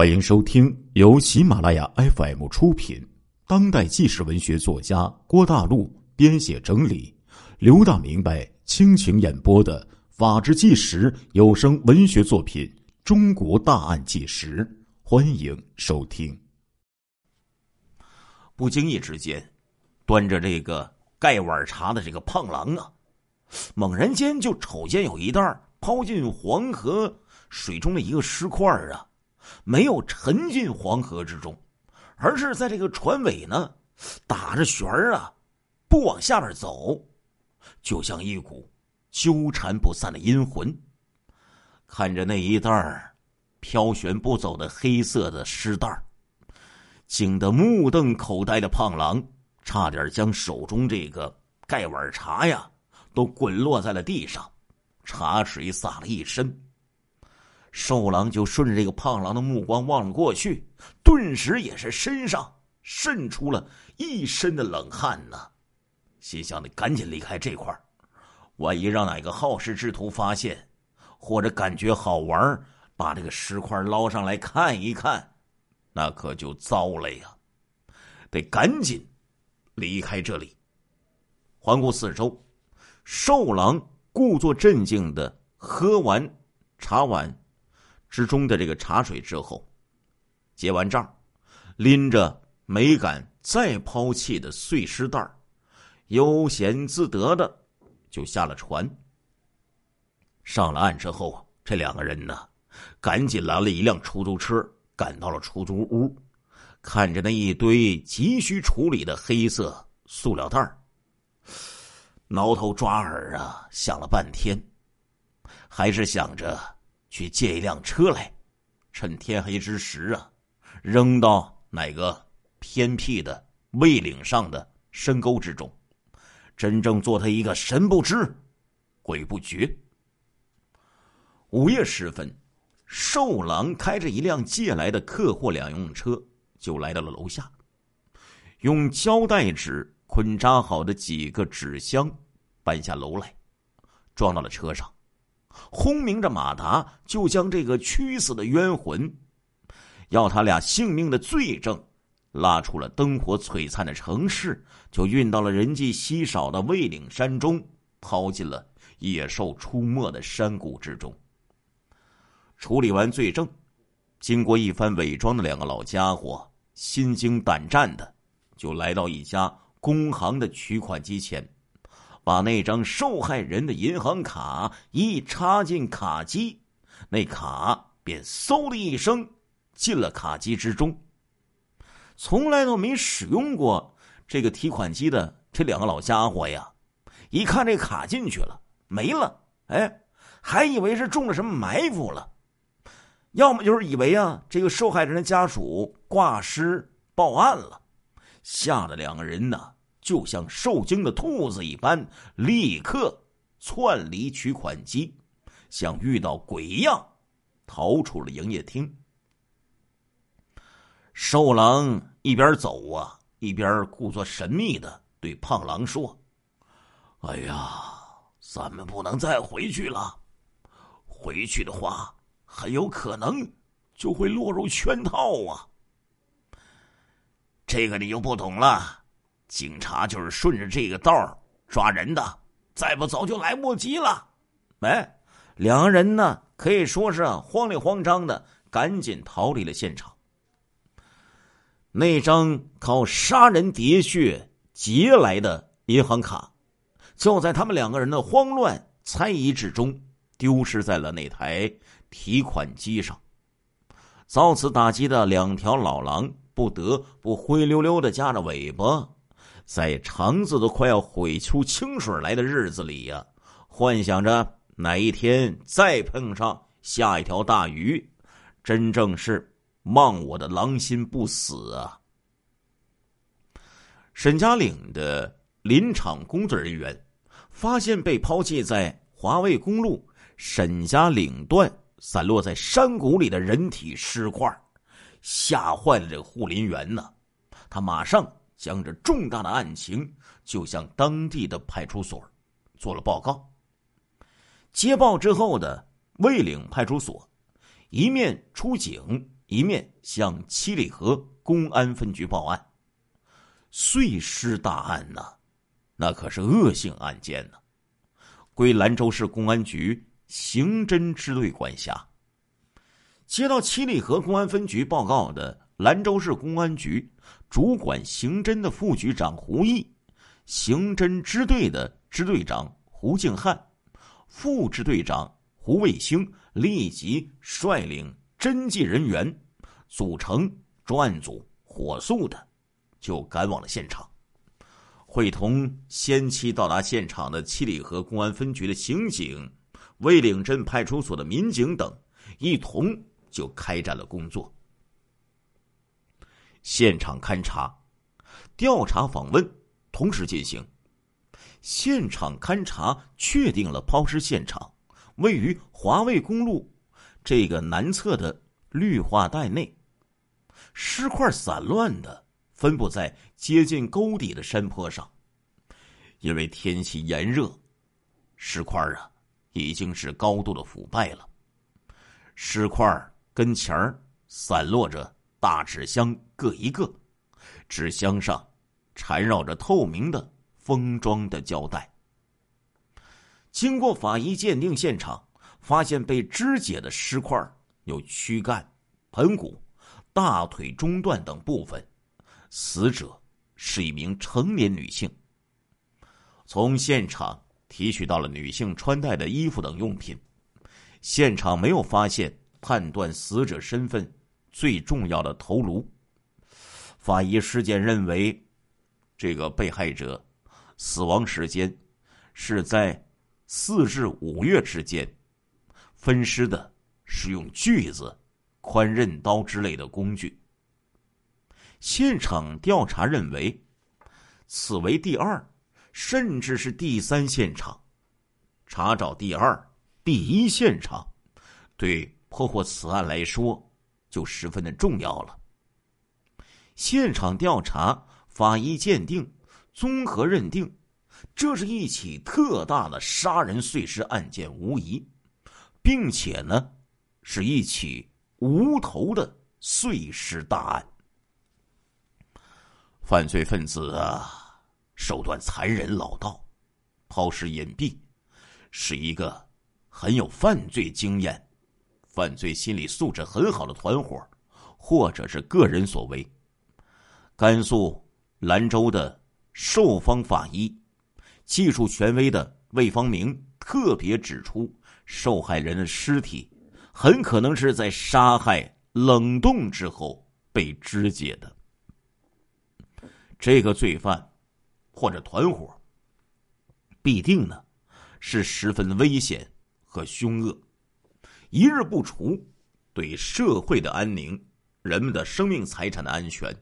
欢迎收听由喜马拉雅 FM 出品、当代纪实文学作家郭大陆编写整理、刘大明白倾情演播的《法制纪实》有声文学作品《中国大案纪实》，欢迎收听。不经意之间，端着这个盖碗茶的这个胖郎啊，猛然间就瞅见有一袋抛进黄河水中的一个尸块啊。没有沉进黄河之中，而是在这个船尾呢，打着旋儿啊，不往下边走，就像一股纠缠不散的阴魂。看着那一袋儿飘旋不走的黑色的尸袋儿，惊得目瞪口呆的胖郎差点将手中这个盖碗茶呀都滚落在了地上，茶水洒了一身。瘦狼就顺着这个胖狼的目光望了过去，顿时也是身上渗出了一身的冷汗呢，心想：得赶紧离开这块万一让哪个好事之徒发现，或者感觉好玩，把这个石块捞上来看一看，那可就糟了呀！得赶紧离开这里。环顾四周，瘦狼故作镇静的喝完茶碗。之中的这个茶水之后，结完账，拎着没敢再抛弃的碎尸袋悠闲自得的就下了船。上了岸之后，这两个人呢，赶紧拦了一辆出租车，赶到了出租屋，看着那一堆急需处理的黑色塑料袋挠头抓耳啊，想了半天，还是想着。去借一辆车来，趁天黑之时啊，扔到哪个偏僻的未岭上的深沟之中，真正做他一个神不知鬼不觉。午夜时分，寿郎开着一辆借来的客货两用车，就来到了楼下，用胶带纸捆扎好的几个纸箱搬下楼来，装到了车上。轰鸣着马达，就将这个屈死的冤魂，要他俩性命的罪证，拉出了灯火璀璨的城市，就运到了人迹稀少的魏岭山中，抛进了野兽出没的山谷之中。处理完罪证，经过一番伪装的两个老家伙，心惊胆战的，就来到一家工行的取款机前。把那张受害人的银行卡一插进卡机，那卡便嗖的一声进了卡机之中。从来都没使用过这个提款机的这两个老家伙呀，一看这卡进去了没了，哎，还以为是中了什么埋伏了，要么就是以为啊这个受害人的家属挂失报案了，吓得两个人呢。就像受惊的兔子一般，立刻窜离取款机，像遇到鬼一样逃出了营业厅。瘦狼一边走啊，一边故作神秘的对胖狼说：“哎呀，咱们不能再回去了，回去的话，很有可能就会落入圈套啊。这个你就不懂了。”警察就是顺着这个道抓人的，再不走就来不及了。哎，两个人呢可以说是慌里慌张的，赶紧逃离了现场。那张靠杀人喋血劫来的银行卡，就在他们两个人的慌乱猜疑之中，丢失在了那台提款机上。遭此打击的两条老狼不得不灰溜溜的夹着尾巴。在肠子都快要悔出清水来的日子里呀，幻想着哪一天再碰上下一条大鱼，真正是望我的狼心不死啊！沈家岭的林场工作人员发现被抛弃在华卫公路沈家岭段散落在山谷里的人体尸块，吓坏了这个护林员呢。他马上。将这重大的案情就向当地的派出所做了报告。接报之后的魏岭派出所，一面出警，一面向七里河公安分局报案。碎尸大案呢，那可是恶性案件呢，归兰州市公安局刑侦支队管辖。接到七里河公安分局报告的兰州市公安局主管刑侦的副局长胡毅，刑侦支队的支队长胡敬汉，副支队长胡卫星立即率领侦缉人员，组成专案组，火速的就赶往了现场，会同先期到达现场的七里河公安分局的刑警、魏岭镇派出所的民警等一同。就开展了工作，现场勘查、调查访问同时进行。现场勘查确定了抛尸现场位于华卫公路这个南侧的绿化带内，尸块散乱的分布在接近沟底的山坡上。因为天气炎热，尸块啊已经是高度的腐败了，尸块。跟前儿散落着大纸箱各一个，纸箱上缠绕着透明的封装的胶带。经过法医鉴定，现场发现被肢解的尸块有躯干、盆骨、大腿中段等部分，死者是一名成年女性。从现场提取到了女性穿戴的衣服等用品，现场没有发现。判断死者身份最重要的头颅，法医尸检认为，这个被害者死亡时间是在四至五月之间，分尸的是用锯子、宽刃刀之类的工具。现场调查认为，此为第二，甚至是第三现场。查找第二、第一现场，对。破获此案来说，就十分的重要了。现场调查、法医鉴定、综合认定，这是一起特大的杀人碎尸案件无疑，并且呢，是一起无头的碎尸大案。犯罪分子啊，手段残忍老道，抛尸隐蔽，是一个很有犯罪经验。犯罪心理素质很好的团伙，或者是个人所为。甘肃兰州的受方法医、技术权威的魏方明特别指出，受害人的尸体很可能是在杀害冷冻之后被肢解的。这个罪犯或者团伙，必定呢是十分危险和凶恶。一日不除，对社会的安宁、人们的生命财产的安全，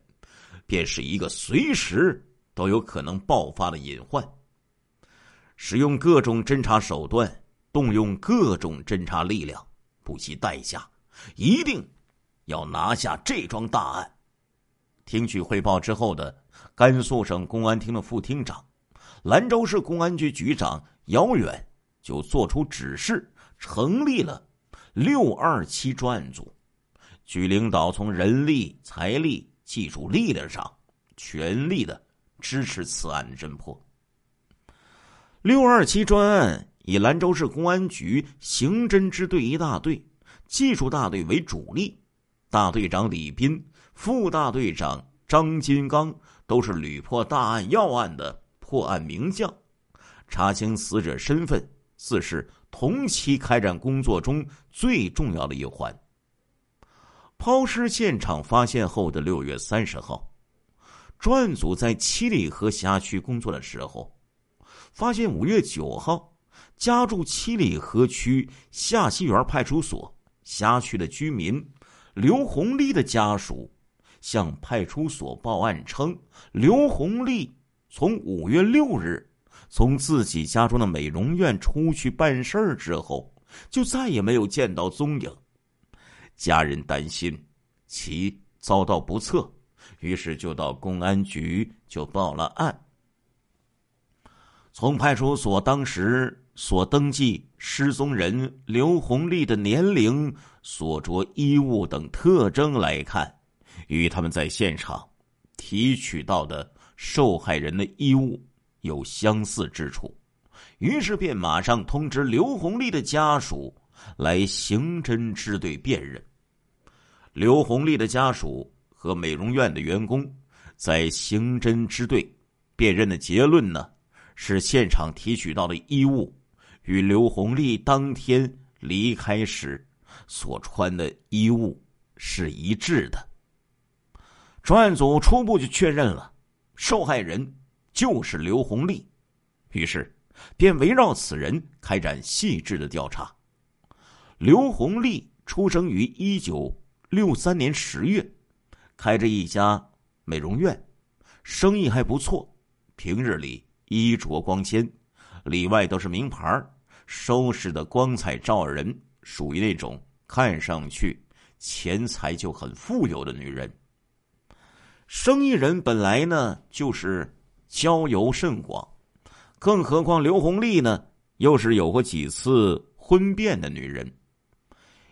便是一个随时都有可能爆发的隐患。使用各种侦查手段，动用各种侦查力量，不惜代价，一定要拿下这桩大案。听取汇报之后的甘肃省公安厅的副厅长、兰州市公安局局长姚远就作出指示，成立了。六二七专案组，局领导从人力、财力、技术力量上全力的支持此案的侦破。六二七专案以兰州市公安局刑侦支队一大队、技术大队为主力，大队长李斌、副大队长张金刚都是屡破大案要案的破案名将，查清死者身份自是。同期开展工作中最重要的一环。抛尸现场发现后的六月三十号，专案组在七里河辖区工作的时候，发现五月九号，家住七里河区下西园派出所辖区的居民刘红丽的家属向派出所报案称，刘红丽从五月六日。从自己家中的美容院出去办事儿之后，就再也没有见到踪影。家人担心其遭到不测，于是就到公安局就报了案。从派出所当时所登记失踪人刘红丽的年龄、所着衣物等特征来看，与他们在现场提取到的受害人的衣物有相似之处，于是便马上通知刘红丽的家属来刑侦支队辨认。刘红丽的家属和美容院的员工在刑侦支队辨认的结论呢，是现场提取到的衣物。与刘红丽当天离开时所穿的衣物是一致的。专案组初步就确认了受害人就是刘红丽，于是便围绕此人开展细致的调查。刘红丽出生于一九六三年十月，开着一家美容院，生意还不错，平日里衣着光鲜，里外都是名牌收拾的光彩照人，属于那种看上去钱财就很富有的女人。生意人本来呢就是交游甚广，更何况刘红丽呢又是有过几次婚变的女人。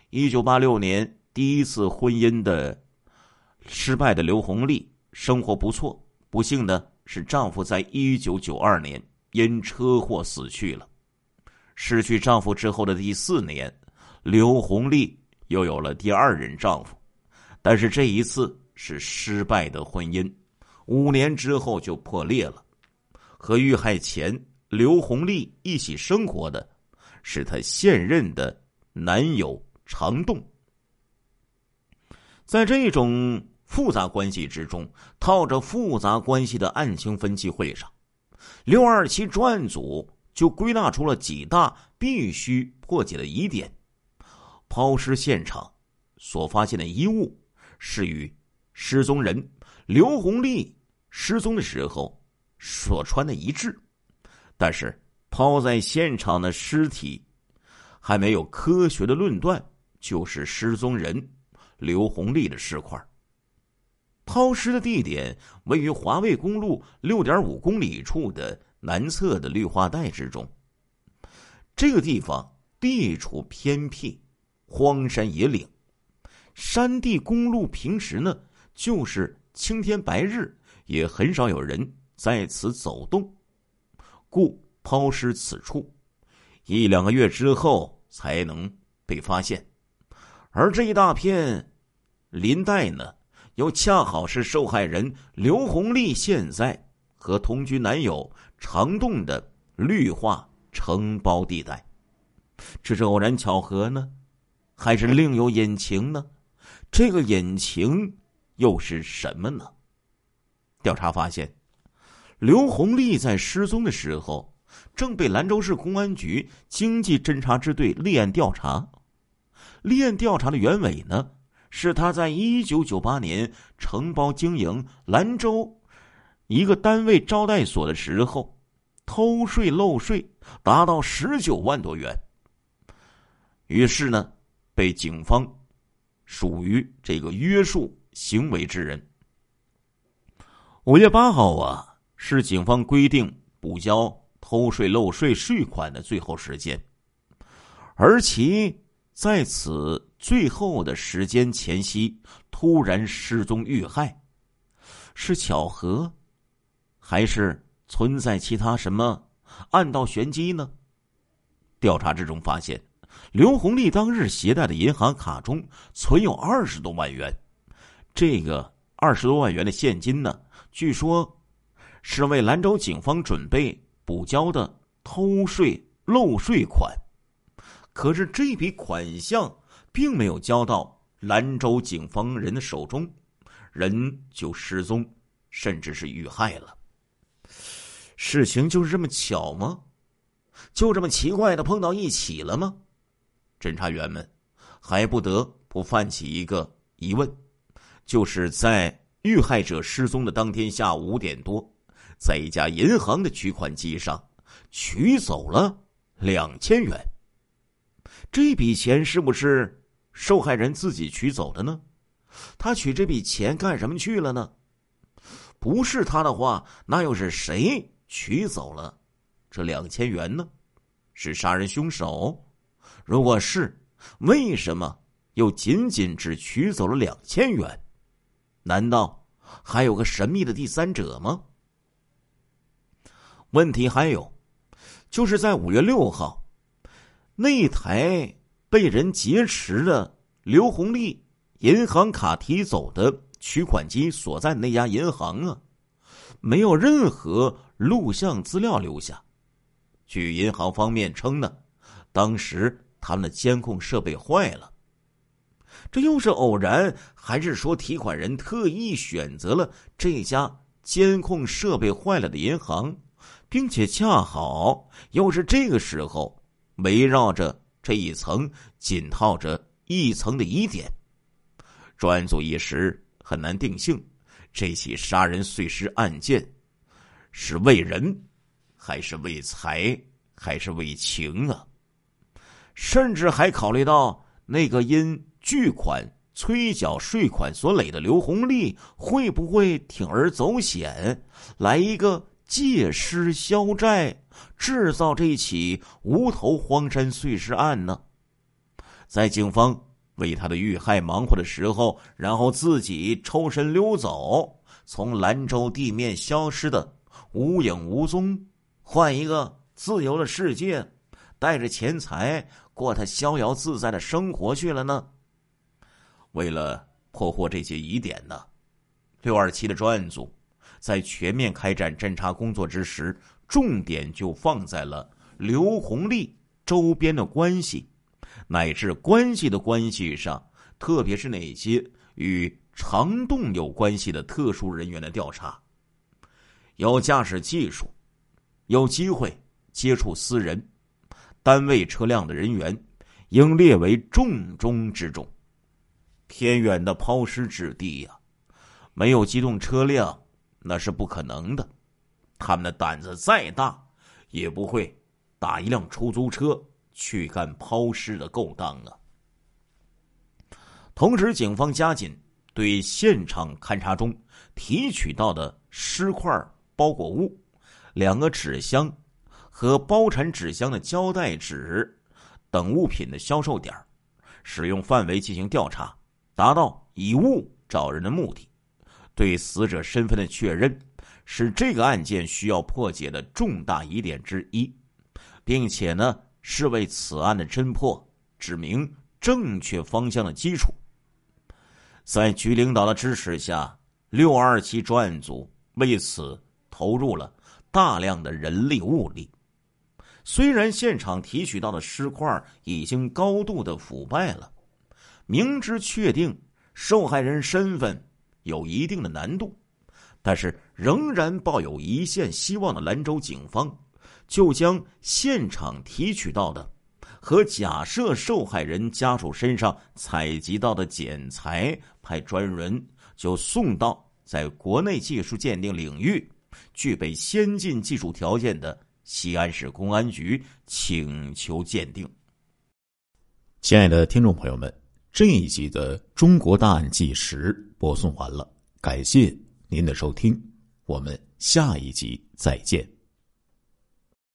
一九八六年第一次婚姻的失败的刘红丽生活不错，不幸的是丈夫在一九九二年因车祸死去了。失去丈夫之后的第四年，刘红丽又有了第二任丈夫，但是这一次是失败的婚姻，五年之后就破裂了。和遇害前刘红丽一起生活的，是她现任的男友常栋。在这种复杂关系之中，套着复杂关系的案情分析会上，六二七专案组。就归纳出了几大必须破解的疑点：抛尸现场所发现的衣物是与失踪人刘红丽失踪的时候所穿的一致，但是抛在现场的尸体还没有科学的论断就是失踪人刘红丽的尸块。抛尸的地点位于华卫公路六点五公里处的。南侧的绿化带之中，这个地方地处偏僻，荒山野岭，山地公路平时呢就是青天白日，也很少有人在此走动，故抛尸此处，一两个月之后才能被发现。而这一大片林带呢，又恰好是受害人刘红丽现在。和同居男友常栋的绿化承包地带，这是偶然巧合呢，还是另有隐情呢？这个隐情又是什么呢？调查发现，刘红丽在失踪的时候，正被兰州市公安局经济侦查支队立案调查。立案调查的原委呢，是他在一九九八年承包经营兰州。一个单位招待所的时候，偷税漏税达到十九万多元。于是呢，被警方属于这个约束行为之人。五月八号啊，是警方规定补交偷税漏税税款的最后时间，而其在此最后的时间前夕突然失踪遇害，是巧合。还是存在其他什么暗道玄机呢？调查之中发现，刘红丽当日携带的银行卡中存有二十多万元。这个二十多万元的现金呢，据说是为兰州警方准备补交的偷税漏税款。可是这笔款项并没有交到兰州警方人的手中，人就失踪，甚至是遇害了。事情就是这么巧吗？就这么奇怪的碰到一起了吗？侦查员们还不得不泛起一个疑问：就是在遇害者失踪的当天下午五点多，在一家银行的取款机上取走了两千元。这笔钱是不是受害人自己取走的呢？他取这笔钱干什么去了呢？不是他的话，那又是谁？取走了这两千元呢？是杀人凶手？如果是，为什么又仅仅只取走了两千元？难道还有个神秘的第三者吗？问题还有，就是在五月六号，那台被人劫持的刘红利银行卡提走的取款机所在的那家银行啊，没有任何录像资料留下。据银行方面称呢，当时他们的监控设备坏了。这又是偶然，还是说提款人特意选择了这家监控设备坏了的银行，并且恰好又是这个时候，围绕着这一层紧套着一层的疑点，专案组一时很难定性这起杀人碎尸案件是为人。还是为财，还是为情啊？甚至还考虑到那个因巨款催缴税款所累的刘红利，会不会铤而走险，来一个借尸消债，制造这起无头荒山碎尸案呢？在警方为他的遇害忙活的时候，然后自己抽身溜走，从兰州地面消失的无影无踪。换一个自由的世界，带着钱财过他逍遥自在的生活去了呢。为了破获这些疑点呢，六二七的专案组在全面开展侦查工作之时，重点就放在了刘红利周边的关系，乃至关系的关系上，特别是那些与长洞有关系的特殊人员的调查，有驾驶技术。有机会接触私人单位车辆的人员，应列为重中之重。偏远的抛尸之地呀，没有机动车辆那是不可能的。他们的胆子再大，也不会打一辆出租车去干抛尸的勾当啊。同时，警方加紧对现场勘查中提取到的尸块包裹物。两个纸箱和包产纸箱的胶带纸等物品的销售点使用范围进行调查，达到以物找人的目的。对死者身份的确认是这个案件需要破解的重大疑点之一，并且呢是为此案的侦破指明正确方向的基础。在局领导的支持下，六二七专案组为此投入了。大量的人力物力，虽然现场提取到的尸块已经高度的腐败了，明知确定受害人身份有一定的难度，但是仍然抱有一线希望的兰州警方，就将现场提取到的和假设受害人家属身上采集到的检材，派专人就送到在国内技术鉴定领域。具备先进技术条件的西安市公安局请求鉴定。亲爱的听众朋友们，这一集的《中国大案纪实》播送完了，感谢您的收听，我们下一集再见。